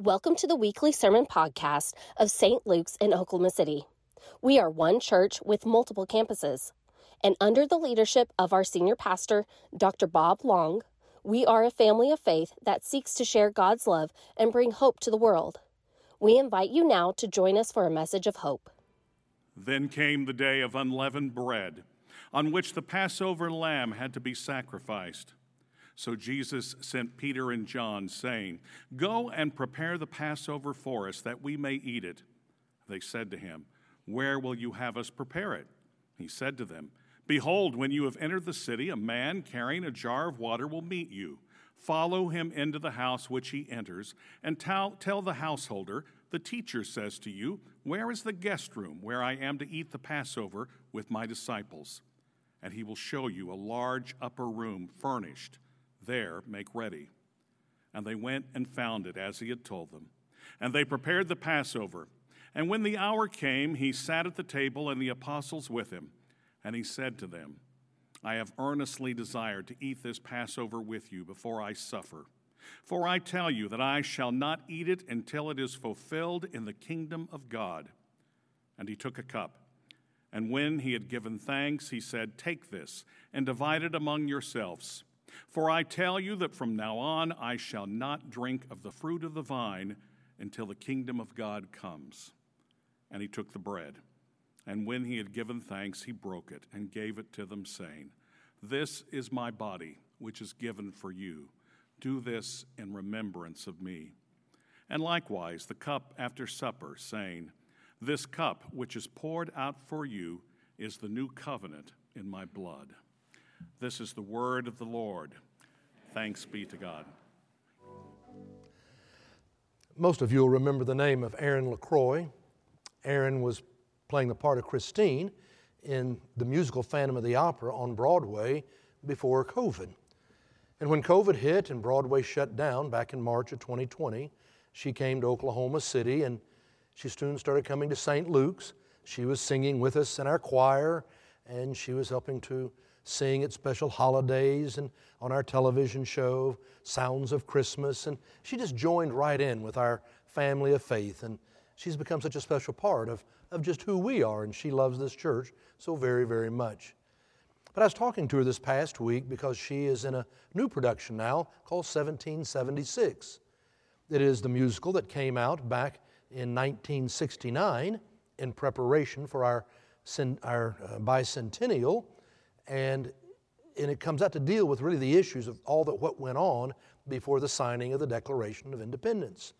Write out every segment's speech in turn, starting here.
Welcome to the weekly sermon podcast of St. Luke's in Oklahoma City. We are one church with multiple campuses, and under the leadership of our senior pastor, Dr. Bob Long, we are a family of faith that seeks to share God's love and bring hope to the world. We invite you now to join us for a message of hope. Then came the day of unleavened bread, on which the Passover lamb had to be sacrificed. So Jesus sent Peter and John, saying, Go and prepare the Passover for us, that we may eat it. They said to him, Where will you have us prepare it? He said to them, Behold, when you have entered the city, a man carrying a jar of water will meet you. Follow him into the house which he enters, and tell, tell the householder, The teacher says to you, Where is the guest room where I am to eat the Passover with my disciples? And he will show you a large upper room furnished there make ready. And they went and found it as he had told them. And they prepared the Passover. And when the hour came, he sat at the table and the apostles with him. And he said to them, I have earnestly desired to eat this Passover with you before I suffer. For I tell you that I shall not eat it until it is fulfilled in the kingdom of God. And he took a cup. And when he had given thanks, he said, Take this and divide it among yourselves. For I tell you that from now on I shall not drink of the fruit of the vine until the kingdom of God comes. And he took the bread. And when he had given thanks, he broke it and gave it to them, saying, This is my body, which is given for you. Do this in remembrance of me. And likewise, the cup after supper, saying, This cup which is poured out for you is the new covenant in my blood. This is the word of the Lord. Thanks be to God. Most of you will remember the name of Aaron LaCroix. Aaron was playing the part of Christine in the musical Phantom of the Opera on Broadway before COVID. And when COVID hit and Broadway shut down back in March of 2020, she came to Oklahoma City and she soon started coming to St. Luke's. She was singing with us in our choir and she was helping to sing at special holidays and on our television show, Sounds of Christmas. And she just joined right in with our family of faith. And she's become such a special part of, of just who we are. And she loves this church so very, very much. But I was talking to her this past week because she is in a new production now called 1776. It is the musical that came out back in 1969 in preparation for our, our uh, bicentennial and, and it comes out to deal with really the issues of all that what went on before the signing of the Declaration of Independence.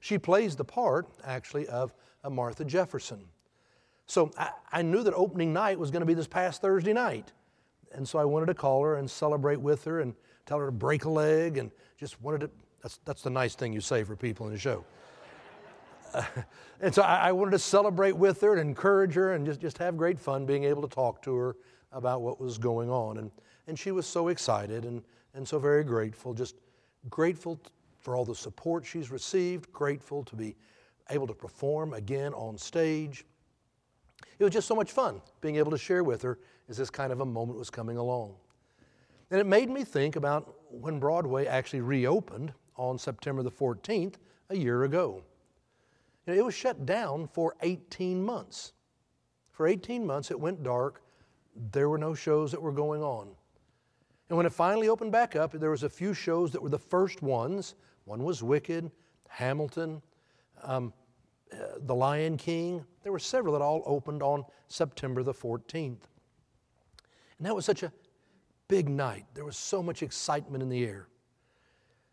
She plays the part, actually, of Martha Jefferson. So I, I knew that opening night was going to be this past Thursday night. And so I wanted to call her and celebrate with her and tell her to break a leg and just wanted to. That's, that's the nice thing you say for people in the show. Uh, and so I, I, wanted to celebrate with her and encourage her and just, just have great fun being able to talk to her about what was going on. And, and she was so excited and, and so very grateful, just grateful for all the support she's received, grateful to be able to perform again on stage. It was just so much fun being able to share with her as this kind of a moment was coming along. And it made me think about when Broadway actually reopened on September the 14th a year ago. It was shut down for 18 months. For 18 months, it went dark there were no shows that were going on. And when it finally opened back up, there was a few shows that were the first ones. One was Wicked, Hamilton, um, uh, The Lion King. There were several that all opened on September the 14th. And that was such a big night. There was so much excitement in the air.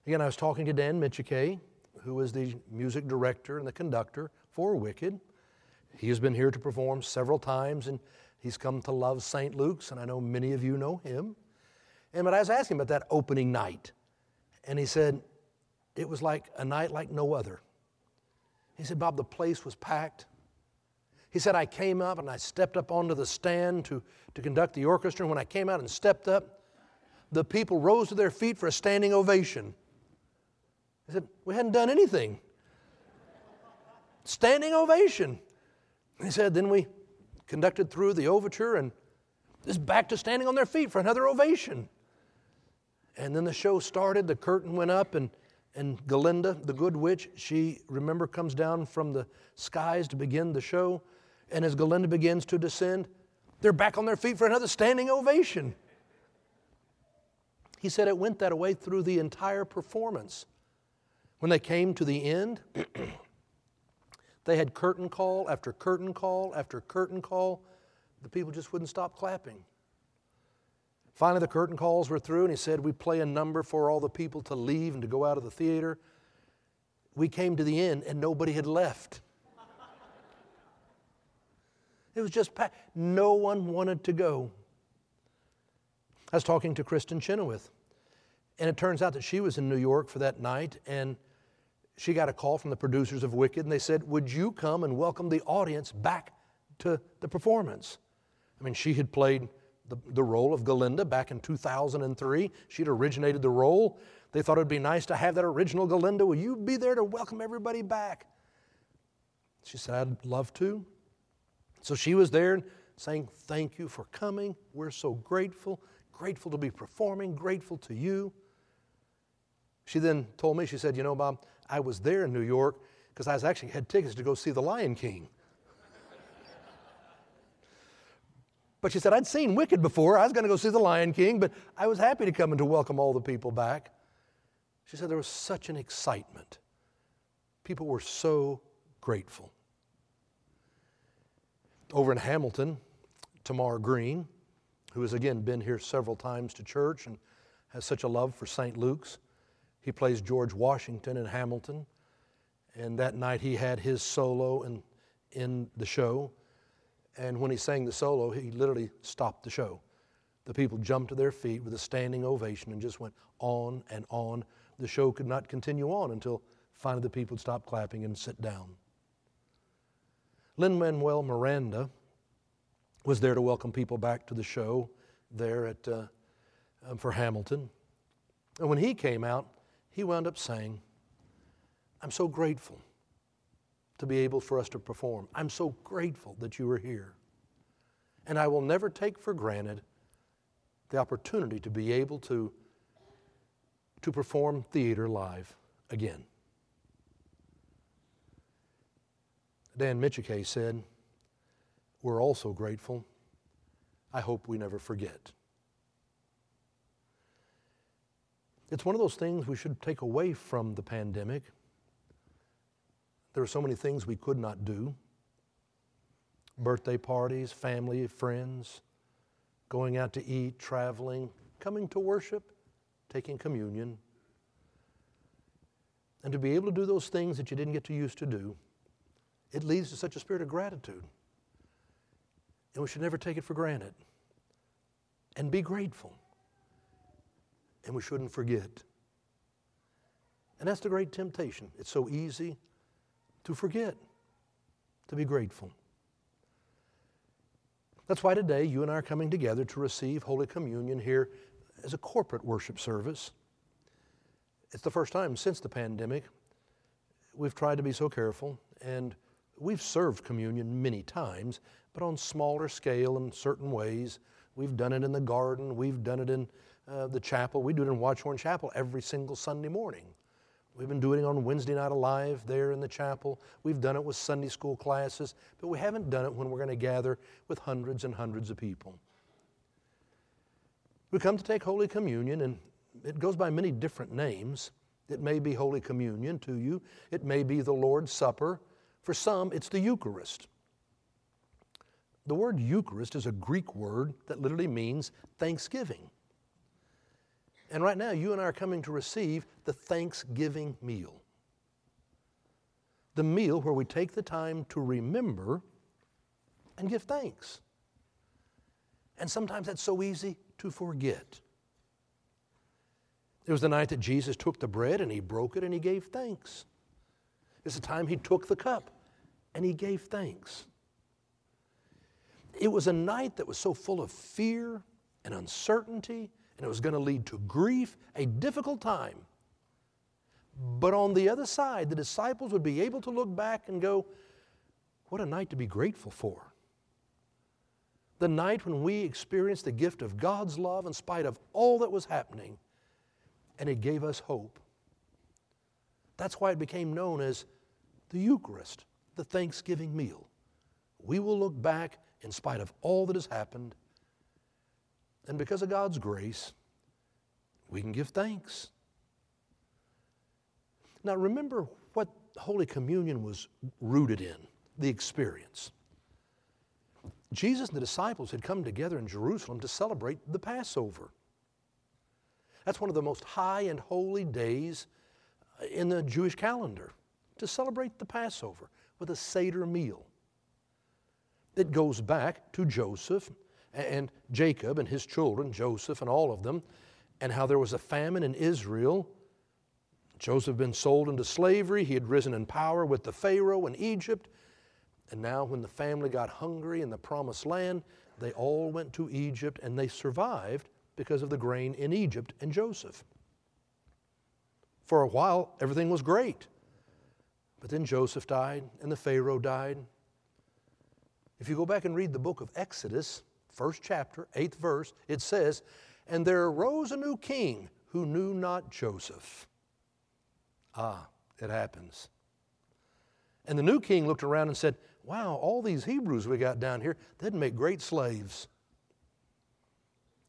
Again, I was talking to Dan Micciche, who is the music director and the conductor for Wicked. He has been here to perform several times, and He's come to love St. Luke's, and I know many of you know him. And but I was asking about that opening night, and he said, it was like a night like no other. He said, Bob, the place was packed. He said, I came up and I stepped up onto the stand to, to conduct the orchestra. And when I came out and stepped up, the people rose to their feet for a standing ovation. He said, We hadn't done anything. standing ovation. He said, Then we conducted through the overture and just back to standing on their feet for another ovation. And then the show started, the curtain went up, and And Galinda, the good witch, she, remember, comes down from the skies to begin the show. And as Galinda begins to descend, they're back on their feet for another standing ovation. He said it went that way through the entire performance. When they came to the end, they had curtain call after curtain call after curtain call. The people just wouldn't stop clapping. Finally, the curtain calls were through, and he said, We play a number for all the people to leave and to go out of the theater. We came to the end, and nobody had left. It was just packed. No one wanted to go. I was talking to Kristin Chenoweth, and it turns out that she was in New York for that night, and she got a call from the producers of Wicked, and they said, Would you come and welcome the audience back to the performance? I mean, she had played the, the role of Galinda back in 2003. She'd originated the role. They thought it would be nice to have that original Galinda. Will you be there to welcome everybody back? She said, I'd love to. So she was there saying, Thank you for coming. We're so grateful. Grateful to be performing, grateful to you. She then told me, she said, You know, Bob, I was there in New York because I was actually had tickets to go see The Lion King. But she said, I'd seen Wicked before. I was going to go see The Lion King, but I was happy to come and to welcome all the people back. She said there was such an excitement. People were so grateful. Over in Hamilton, Tamar Greene, who has again been here several times to church and has such a love for St. Luke's, he plays George Washington in Hamilton. And that night he had his solo in, in the show. And when he sang the solo, he literally stopped the show. The people jumped to their feet with a standing ovation and just went on and on. The show could not continue on until finally the people stopped clapping and sit down. Lin Manuel Miranda was there to welcome people back to the show there at, uh, um, for Hamilton. And when he came out, he wound up saying, I'm so grateful to be able for us to perform. I'm so grateful that you are here. And I will never take for granted the opportunity to be able to, to perform theater live again. Dan Micciche said, We're also grateful. I hope we never forget. It's one of those things we should take away from the pandemic there are so many things we could not do birthday parties, family, friends, going out to eat, traveling, coming to worship, taking communion. And to be able to do those things that you didn't get to use to do, it leads to such a spirit of gratitude. And we should never take it for granted. And be grateful. And we shouldn't forget. And that's the great temptation. It's so easy to forget, to be grateful. That's why today you and I are coming together to receive Holy Communion here as a corporate worship service. It's the first time since the pandemic. We've tried to be so careful, and we've served communion many times, but on smaller scale in certain ways. We've done it in the garden, we've done it in uh, the chapel, we do it in Watchorn Chapel every single Sunday morning. We've been doing it on Wednesday Night Alive there in the chapel. We've done it with Sunday school classes, but we haven't done it when we're going to gather with hundreds and hundreds of people. We come to take Holy Communion, and it goes by many different names. It may be Holy Communion to you, it may be the Lord's Supper. For some, it's the Eucharist. The word Eucharist is a Greek word that literally means thanksgiving. And right now, you and I are coming to receive the Thanksgiving meal. The meal where we take the time to remember and give thanks. And sometimes that's so easy to forget. It was the night that Jesus took the bread and he broke it and he gave thanks. It's the time he took the cup and he gave thanks. It was a night that was so full of fear and uncertainty and it was going to lead to grief, a difficult time. But on the other side, the disciples would be able to look back and go, What a night to be grateful for. The night when we experienced the gift of God's love in spite of all that was happening, and it gave us hope. That's why it became known as the Eucharist, the Thanksgiving meal. We will look back in spite of all that has happened, and because of God's grace, we can give thanks. Now, remember what Holy Communion was rooted in the experience. Jesus and the disciples had come together in Jerusalem to celebrate the Passover. That's one of the most high and holy days uh, in the Jewish calendar to celebrate the Passover with a Seder meal. It goes back to Joseph and Jacob and his children, Joseph and all of them, and how there was a famine in Israel. Joseph had been sold into slavery. He had risen in power with the Pharaoh in Egypt. And now, when the family got hungry in the promised land, they all went to Egypt and they survived because of the grain in Egypt and Joseph. For a while, everything was great. But then Joseph died and the Pharaoh died. If you go back and read the book of Exodus, first chapter, eighth verse, it says, And there arose a new king who knew not Joseph. Ah, it happens. And the new king looked around and said, Wow, all these Hebrews we got down here, they'd make great slaves.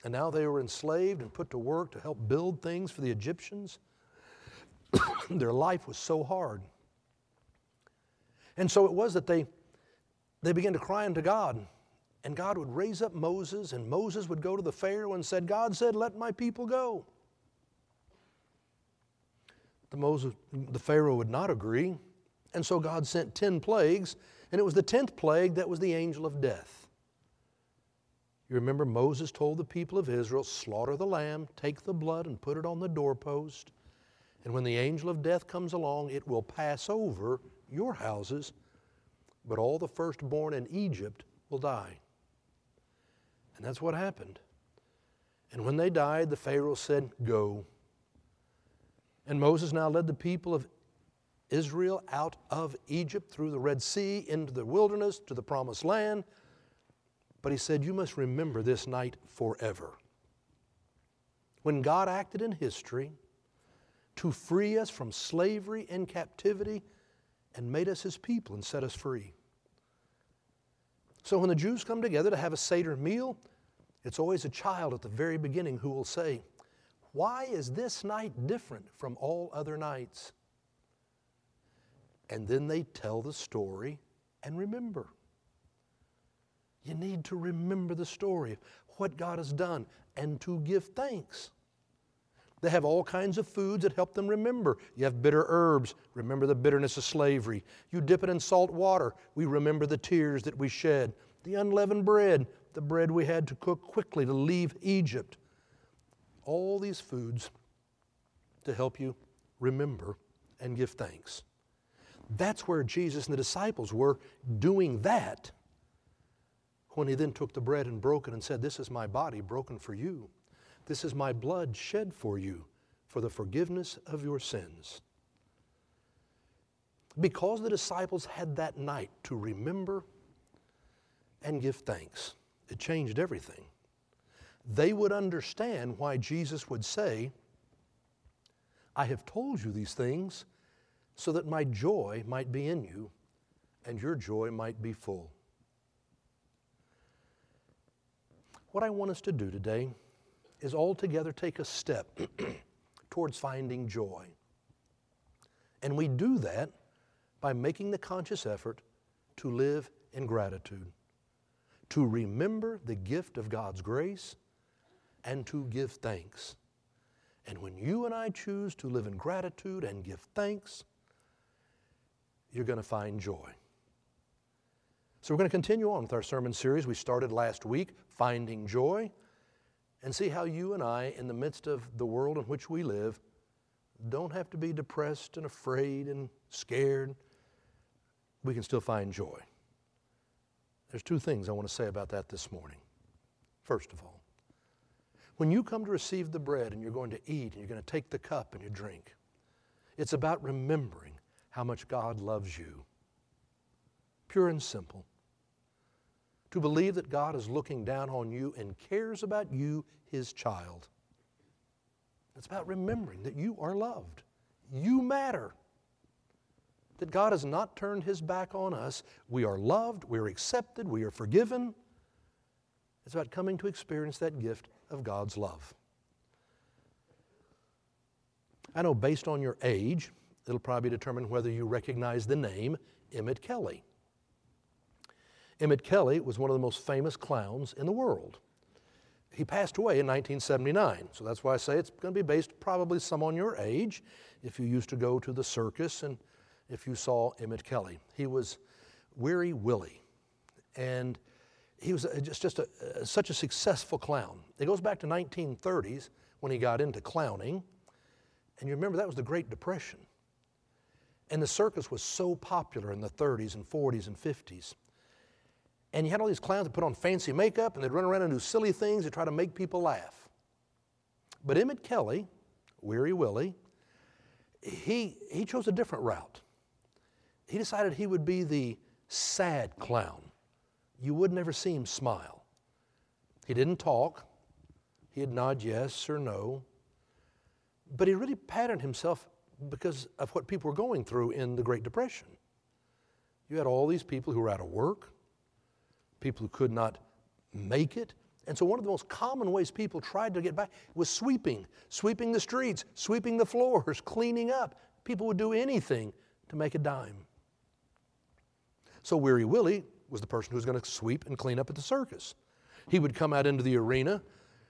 And now they were enslaved and put to work to help build things for the Egyptians. Their life was so hard. And so it was that they, they began to cry unto God. And God would raise up Moses, and Moses would go to the Pharaoh and said, God said, Let my people go. The, Moses, the Pharaoh would not agree, and so God sent ten plagues, and it was the tenth plague that was the angel of death. You remember Moses told the people of Israel, Slaughter the lamb, take the blood, and put it on the doorpost. And when the angel of death comes along, it will pass over your houses, but all the firstborn in Egypt will die. And that's what happened. And when they died, the Pharaoh said, Go. And Moses now led the people of Israel out of Egypt through the Red Sea into the wilderness to the promised land. But he said, You must remember this night forever. When God acted in history to free us from slavery and captivity and made us his people and set us free. So when the Jews come together to have a Seder meal, it's always a child at the very beginning who will say, Why is this night different from all other nights? And then they tell the story and remember. You need to remember the story of what God has done and to give thanks. They have all kinds of foods that help them remember. You have bitter herbs, remember the bitterness of slavery. You dip it in salt water, we remember the tears that we shed. The unleavened bread, the bread we had to cook quickly to leave Egypt. All these foods to help you remember and give thanks. That's where Jesus and the disciples were doing that when he then took the bread and broke it and said, This is my body broken for you. This is my blood shed for you for the forgiveness of your sins. Because the disciples had that night to remember and give thanks, it changed everything. They would understand why Jesus would say, I have told you these things so that my joy might be in you and your joy might be full. What I want us to do today is altogether take a step towards finding joy. And we do that by making the conscious effort to live in gratitude, to remember the gift of God's grace, and to give thanks. And when you and I choose to live in gratitude and give thanks, you're going to find joy. So, we're going to continue on with our sermon series we started last week, Finding Joy and see how you and I, in the midst of the world in which we live, don't have to be depressed and afraid and scared. We can still find joy. There's two things I want to say about that this morning. First of all, when you come to receive the bread and you're going to eat and you're going to take the cup and you drink, it's about remembering how much God loves you. Pure and simple to believe that God is looking down on you and cares about you, His child. It's about remembering that you are loved. You matter. that God has not turned his back on us. We are loved, we are accepted, we are forgiven. It's about coming to experience that gift of God's love. I know based on your age, it'll probably determine whether you recognize the name Emmett Kelly. Emmett Kelly was one of the most famous clowns in the world. He passed away in 1979, so that's why I say it's going to be based probably some on your age if you used to go to the circus and if you saw Emmett Kelly. He was Weary Willie, and he was just, just a, such a successful clown. It goes back to 1930s when he got into clowning, and you remember that was the Great Depression. And the circus was so popular in the 30s and 40s and 50s and you had all these clowns that put on fancy makeup and they'd run around and do silly things to try to make people laugh. But Emmett Kelly, Weary Willie, he, he chose a different route. He decided he would be the sad clown. You would never see him smile. He didn't talk, he'd nod yes or no, but he really patterned himself because of what people were going through in the Great Depression. You had all these people who were out of work, people who could not make it. And so, one of the most common ways people tried to get back was sweeping, sweeping the streets, sweeping the floors, cleaning up. People would do anything to make a dime. So, Weary Willie was the person who was going to sweep and clean up at the circus. He would come out into the arena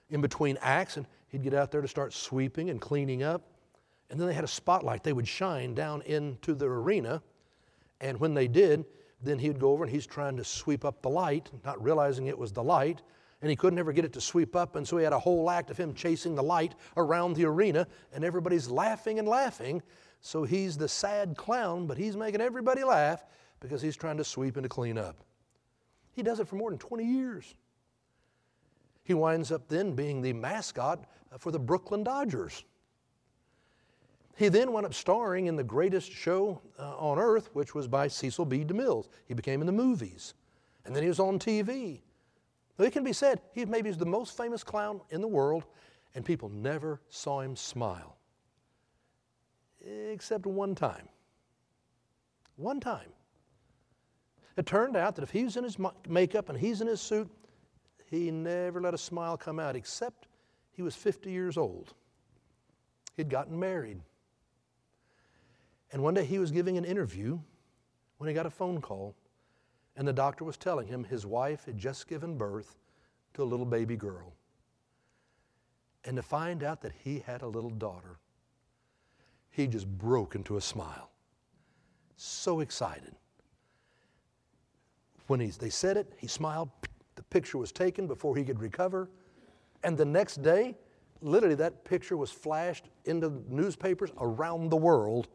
in between acts and he'd get out there to start sweeping and cleaning up. And then they had a spotlight they would shine down into the arena. And when they did, then he'd go over and he's trying to sweep up the light, not realizing it was the light, and he couldn't ever get it to sweep up, and so he had a whole act of him chasing the light around the arena, and everybody's laughing and laughing. So he's the sad clown, but he's making everybody laugh because he's trying to sweep and to clean up. He does it for more than 20 years. He winds up then being the mascot for the Brooklyn Dodgers. He then went up starring in the greatest show uh, on earth, which was by Cecil B. DeMille. He became in the movies. And then he was on TV. it can be said he maybe is the most famous clown in the world, and people never saw him smile. Except one time. One time. It turned out that if he was in his makeup and he's in his suit, he never let a smile come out, except he was 50 years old. He'd gotten married. And one day he was giving an interview when he got a phone call, and the doctor was telling him his wife had just given birth to a little baby girl. And to find out that he had a little daughter, he just broke into a smile. So excited. When he, they said it, he smiled. The picture was taken before he could recover. And the next day, literally, that picture was flashed into newspapers around the world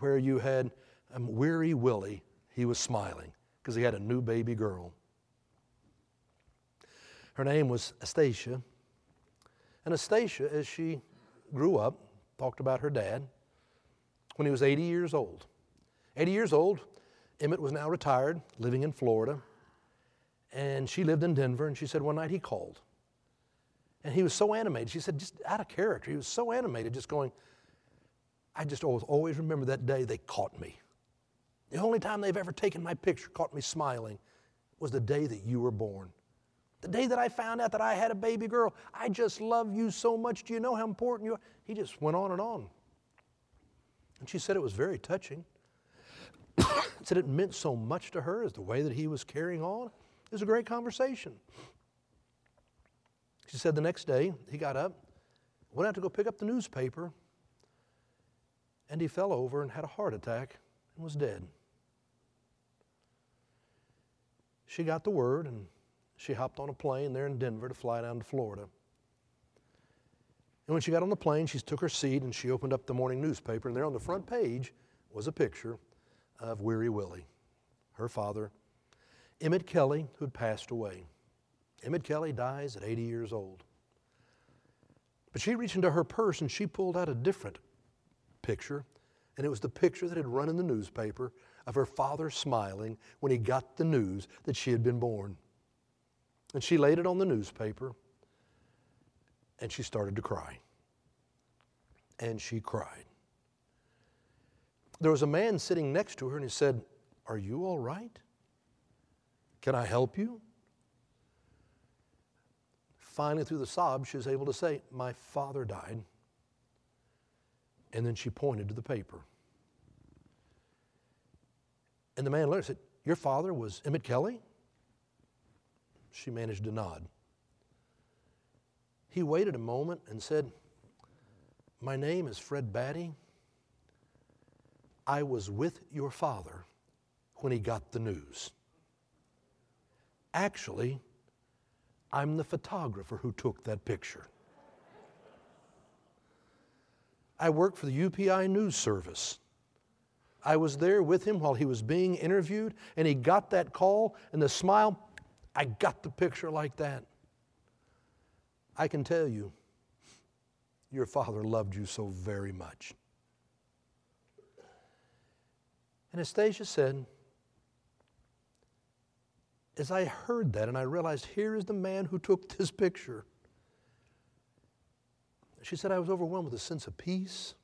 where you had um, Weary Willie, he was smiling because he had a new baby girl. Her name was Astacia. And Astacia, as she grew up, talked about her dad when he was 80 years old. 80 years old, Emmett was now retired, living in Florida. And she lived in Denver, and she said one night he called. And he was so animated. She said, just out of character. He was so animated, just going, I just always, always remember that day they caught me. The only time they've ever taken my picture, caught me smiling, was the day that you were born. The day that I found out that I had a baby girl. I just love you so much. Do you know how important you are? He just went on and on. And she said it was very touching. said it meant so much to her as the way that he was carrying on. It was a great conversation. She said the next day he got up, went out to go pick up the newspaper, and he fell over and had a heart attack and was dead. She got the word and she hopped on a plane there in Denver to fly down to Florida. And when she got on the plane, she took her seat and she opened up the morning newspaper, and there on the front page was a picture of Weary Willie, her father, Emmett Kelly, who had passed away. Emmett Kelly dies at 80 years old. But she reached into her purse and she pulled out a different picture, and it was the picture that had run in the newspaper of her father smiling when he got the news that she had been born. And she laid it on the newspaper, and she started to cry. And she cried. there was a man sitting next to her and he said, Are you all right? Can I help you? Finally, through the sobs, she was able to say, My father died. And then she pointed to the paper. And the man looked and said, Your father was Emmett Kelly? She managed to nod. He waited a moment and said, My name is Fred Batty. I was with your father when he got the news. Actually, I'm the photographer who took that picture. I worked for the UPI News Service. I was there with him while he was being interviewed, and he got that call, and the smile, I got the picture like that. I can tell you, your father loved you so very much. And Astasia said, as I heard that and I realized here is the man who took this picture, she said, I was overwhelmed with a sense of peace.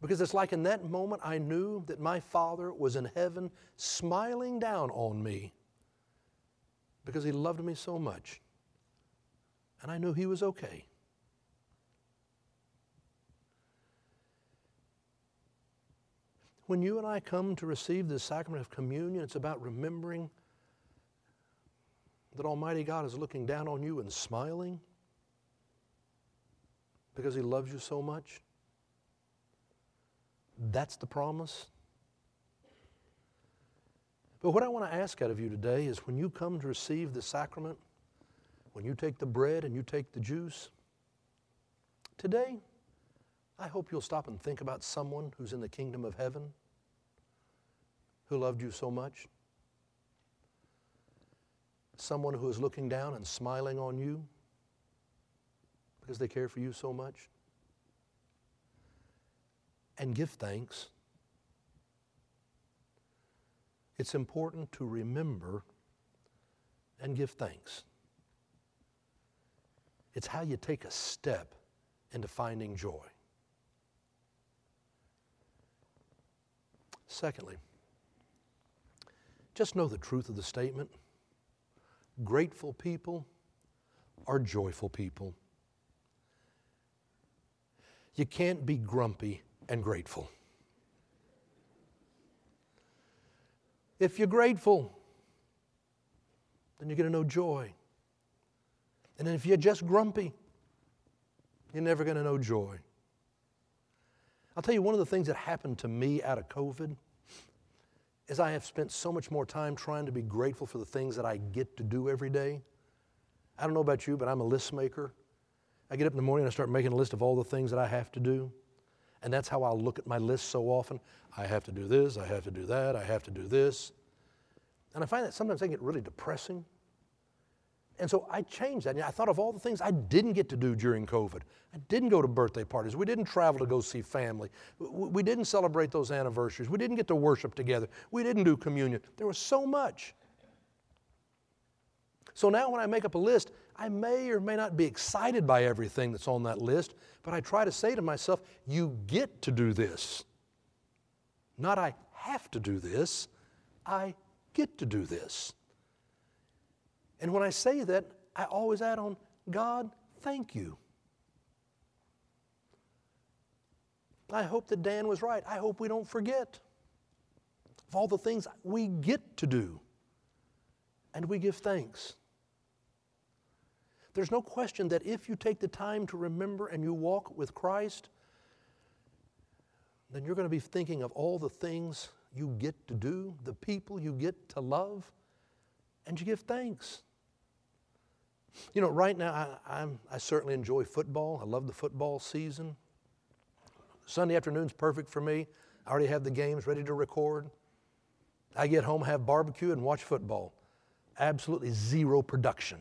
Because it's like in that moment I knew that my Father was in heaven smiling down on me because He loved me so much. And I knew He was okay. When you and I come to receive the sacrament of communion, it's about remembering that Almighty God is looking down on you and smiling because He loves you so much. That's the promise. But what I want to ask out of you today is when you come to receive the sacrament, when you take the bread and you take the juice, today, I hope you'll stop and think about someone who's in the kingdom of heaven who loved you so much? Someone who is looking down and smiling on you because they care for you so much? And give thanks. It's important to remember and give thanks. It's how you take a step into finding joy. Secondly, just know the truth of the statement. Grateful people are joyful people. You can't be grumpy and grateful. If you're grateful, then you're going to know joy. And if you're just grumpy, you're never going to know joy. I'll tell you one of the things that happened to me out of COVID is I have spent so much more time trying to be grateful for the things that I get to do every day. I don't know about you, but I'm a list maker. I get up in the morning and I start making a list of all the things that I have to do. And that's how I'll look at my list so often. I have to do this, I have to do that, I have to do this. And I find that sometimes I get really depressing. And so I changed that. And I thought of all the things I didn't get to do during COVID. I didn't go to birthday parties. We didn't travel to go see family. We didn't celebrate those anniversaries. We didn't get to worship together. We didn't do communion. There was so much. So now when I make up a list, I may or may not be excited by everything that's on that list, but I try to say to myself, you get to do this. Not I have to do this, I get to do this. And when I say that, I always add on, God, thank you. I hope that Dan was right. I hope we don't forget of all the things we get to do and we give thanks. There's no question that if you take the time to remember and you walk with Christ, then you're going to be thinking of all the things you get to do, the people you get to love, and you give thanks. You know, right now, I, I'm, I certainly enjoy football. I love the football season. Sunday afternoon's perfect for me. I already have the games ready to record. I get home, have barbecue, and watch football. Absolutely zero production.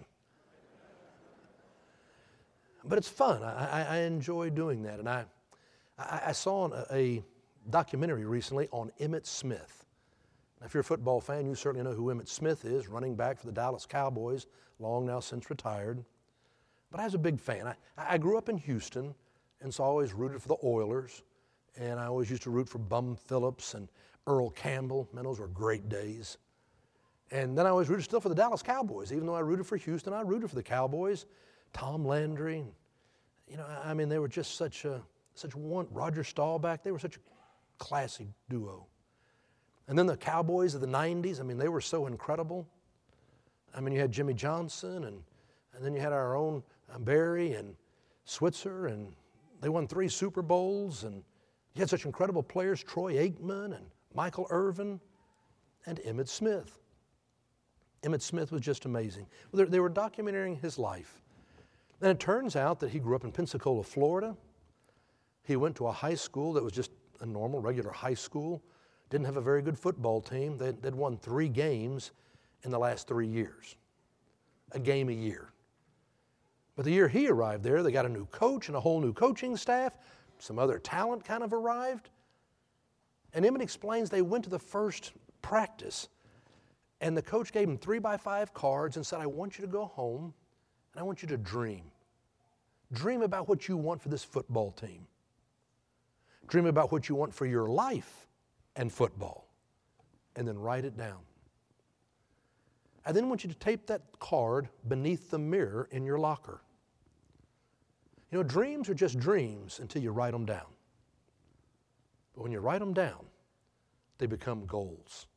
But it's fun. I, I, enjoy doing that. And I, I, saw a, documentary recently on Emmitt Smith. Now, if you're a football fan, you certainly know who Emmitt Smith is, running back for the Dallas Cowboys, long now since retired. But I was a big fan. I, I grew up in Houston, and so I always rooted for the Oilers. And I always used to root for Bum Phillips and Earl Campbell. Man, those were great days. And then I always rooted still for the Dallas Cowboys. Even though I rooted for Houston, I rooted for the Cowboys. Tom Landry. You know, I mean, they were just such a, such one, Roger Staubach, they were such a classy duo. And then the Cowboys of the 90s, I mean, they were so incredible. I mean, you had Jimmy Johnson, and, and then you had our own uh, Barry and Switzer, and they won three Super Bowls, and you had such incredible players Troy Aikman and Michael Irvin and Emmitt Smith. Emmitt Smith was just amazing. They were documenting his life. And it turns out that he grew up in Pensacola, Florida. He went to a high school that was just a normal, regular high school. Didn't have a very good football team. They'd, they'd won three games in the last three years, a game a year. But the year he arrived there, they got a new coach and a whole new coaching staff. Some other talent kind of arrived. And Emmitt explains they went to the first practice, and the coach gave him three by five cards and said, I want you to go home and I want you to dream. Dream about what you want for this football team. Dream about what you want for your life and football. And then write it down. I then want you to tape that card beneath the mirror in your locker. You know, dreams are just dreams until you write them down. But when you write them down, they become goals.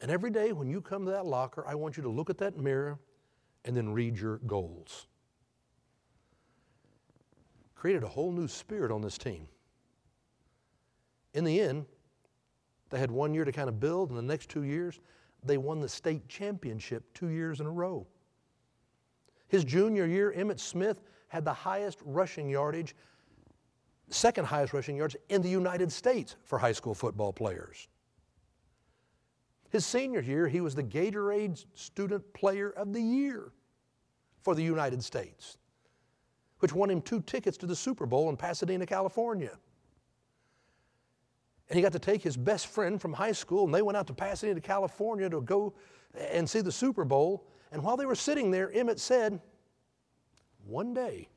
And every day when you come to that locker, I want you to look at that mirror and then read your goals. Created a whole new spirit on this team. In the end, they had one year to kind of build, and the next two years, they won the state championship two years in a row. His junior year, Emmitt Smith had the highest rushing yardage, second highest rushing yards in the United States for high school football players. His senior year, he was the Gatorade Student Player of the Year for the United States, which won him two tickets to the Super Bowl in Pasadena, California. And he got to take his best friend from high school, and they went out to Pasadena, California to go and see the Super Bowl. And while they were sitting there, Emmitt said, One day,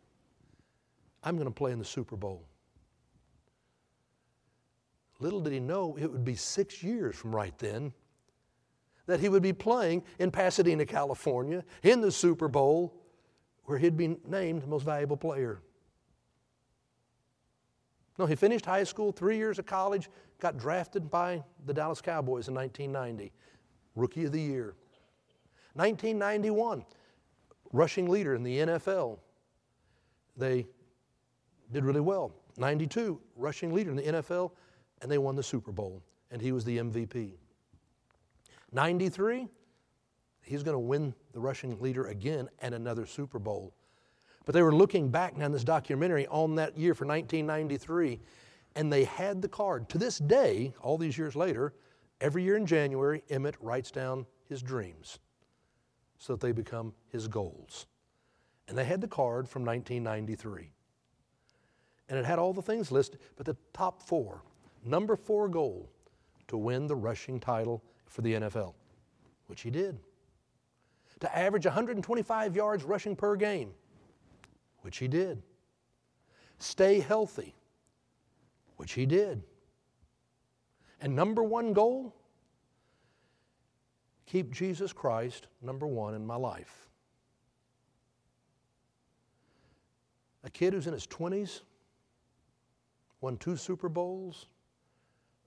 I'm going to play in the Super Bowl. Little did he know it would be six years from right then that he would be playing in Pasadena, California, in the Super Bowl, where he'd be named most valuable player. No, he finished high school, three years of college, got drafted by the Dallas Cowboys in 1990, Rookie of the Year. 1991, rushing leader in the NFL. They did really well. 92, rushing leader in the NFL, and they won the Super Bowl, and he was the MVP. 93, he's going to win the rushing leader again and another Super Bowl. But they were looking back now in this documentary on that year for 1993, and they had the card. To this day, all these years later, every year in January, Emmitt writes down his dreams so that they become his goals. And they had the card from 1993. And it had all the things listed, but the top four number four goal to win the rushing title for the NFL, which he did. To average 125 yards rushing per game, which he did. Stay healthy, which he did. And number one goal keep Jesus Christ number one in my life. A kid who's in his 20s, won two Super Bowls,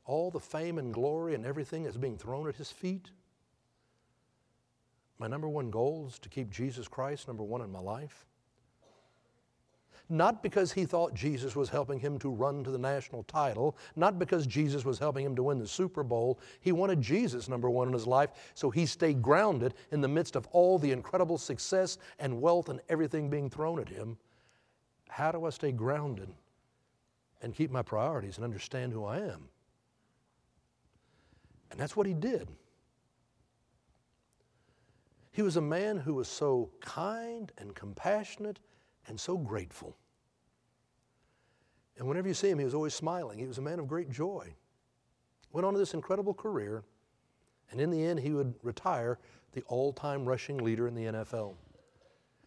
all the fame and glory and everything that's being thrown at his feet. My number one goal is to keep Jesus Christ number one in my life. Not because he thought Jesus was helping him to run to the national title, not because Jesus was helping him to win the Super Bowl. He wanted Jesus number one in his life, so he stayed grounded in the midst of all the incredible success and wealth and everything being thrown at him. How do I stay grounded and keep my priorities and understand who I am? And that's what he did. He was a man who was so kind and compassionate and so grateful. And whenever you see him, he was always smiling. He was a man of great joy. Went on to this incredible career, and in the end, he would retire the all time rushing leader in the NFL.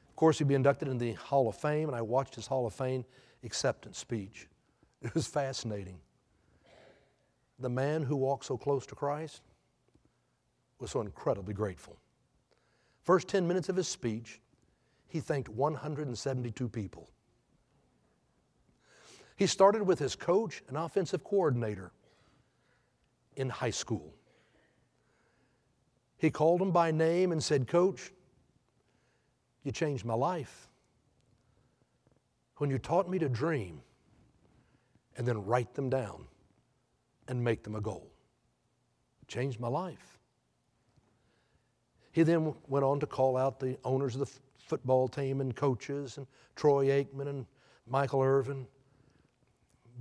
Of course, he'd be inducted in the Hall of Fame, and I watched his Hall of Fame acceptance speech. It was fascinating. The man who walked so close to Christ was so incredibly grateful. First 10 minutes of his speech, he thanked 172 people. He started with his coach and offensive coordinator in high school. He called him by name and said, Coach, you changed my life. When you taught me to dream and then write them down and make them a goal, changed my life. He then went on to call out the owners of the f- football team and coaches and Troy Aikman and Michael Irvin.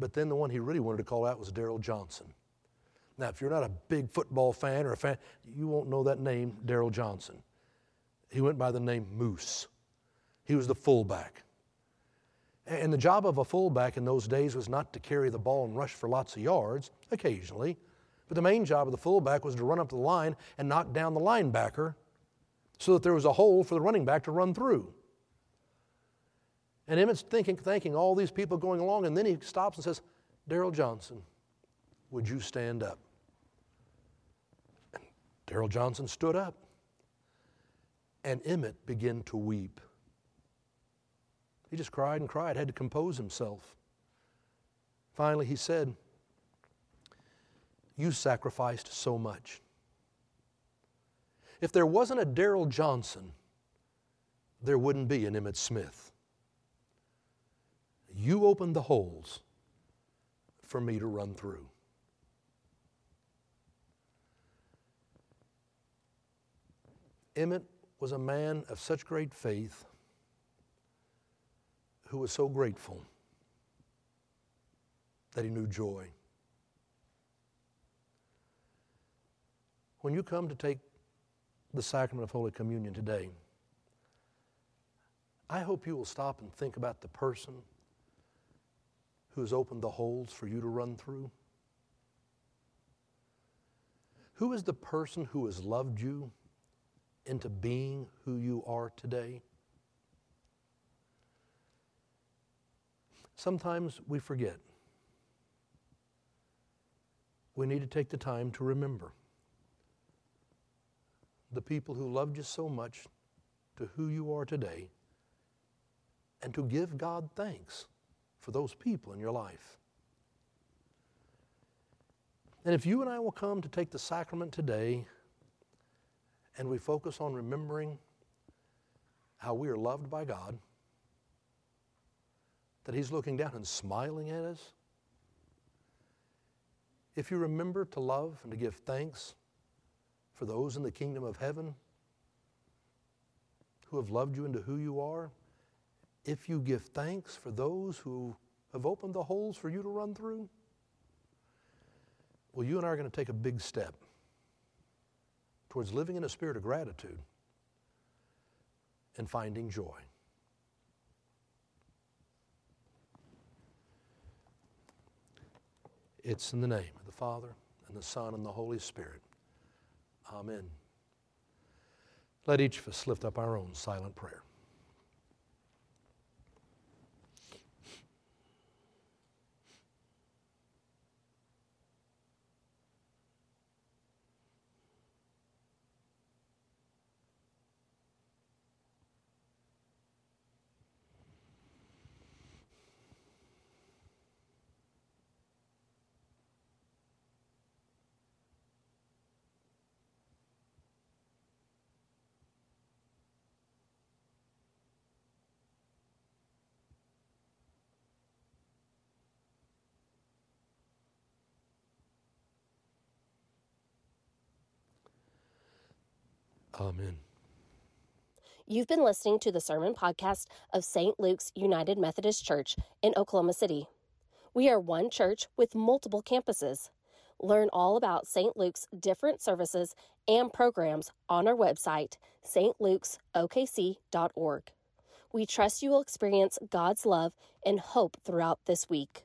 But then the one he really wanted to call out was Daryl Johnston. Now, if you're not a big football fan or a fan, you won't know that name, Daryl Johnston. He went by the name Moose. He was the fullback. And the job of a fullback in those days was not to carry the ball and rush for lots of yards, occasionally, but the main job of the fullback was to run up the line and knock down the linebacker so that there was a hole for the running back to run through. And Emmitt's thinking, thanking all these people going along, and then he stops and says, Daryl Johnston, would you stand up? Daryl Johnston stood up, and Emmitt began to weep. He just cried and cried, had to compose himself. Finally, he said, You sacrificed so much. If there wasn't a Daryl Johnston, there wouldn't be an Emmitt Smith. You opened the holes for me to run through. Emmett was a man of such great faith who was so grateful that he knew joy. When you come to take the sacrament of Holy Communion today, I hope you will stop and think about the person who has opened the holes for you to run through. Who is the person who has loved you into being who you are today? Sometimes we forget. We need to take the time to remember the people who loved you so much to who you are today and to give God thanks for those people in your life. And if you and I will come to take the sacrament today and we focus on remembering how we are loved by God, that He's looking down and smiling at us, if you remember to love and to give thanks for those in the kingdom of heaven who have loved you into who you are, if you give thanks for those who have opened the holes for you to run through, well, you and I are going to take a big step towards living in a spirit of gratitude and finding joy. It's in the name of the Father, and the Son, and the Holy Spirit. Amen. Let each of us lift up our own silent prayer. Amen. You've been listening to the sermon podcast of St. Luke's United Methodist Church in Oklahoma City. We are one church with multiple campuses. Learn all about St. Luke's different services and programs on our website, stlukesokc.org. We trust you will experience God's love and hope throughout this week.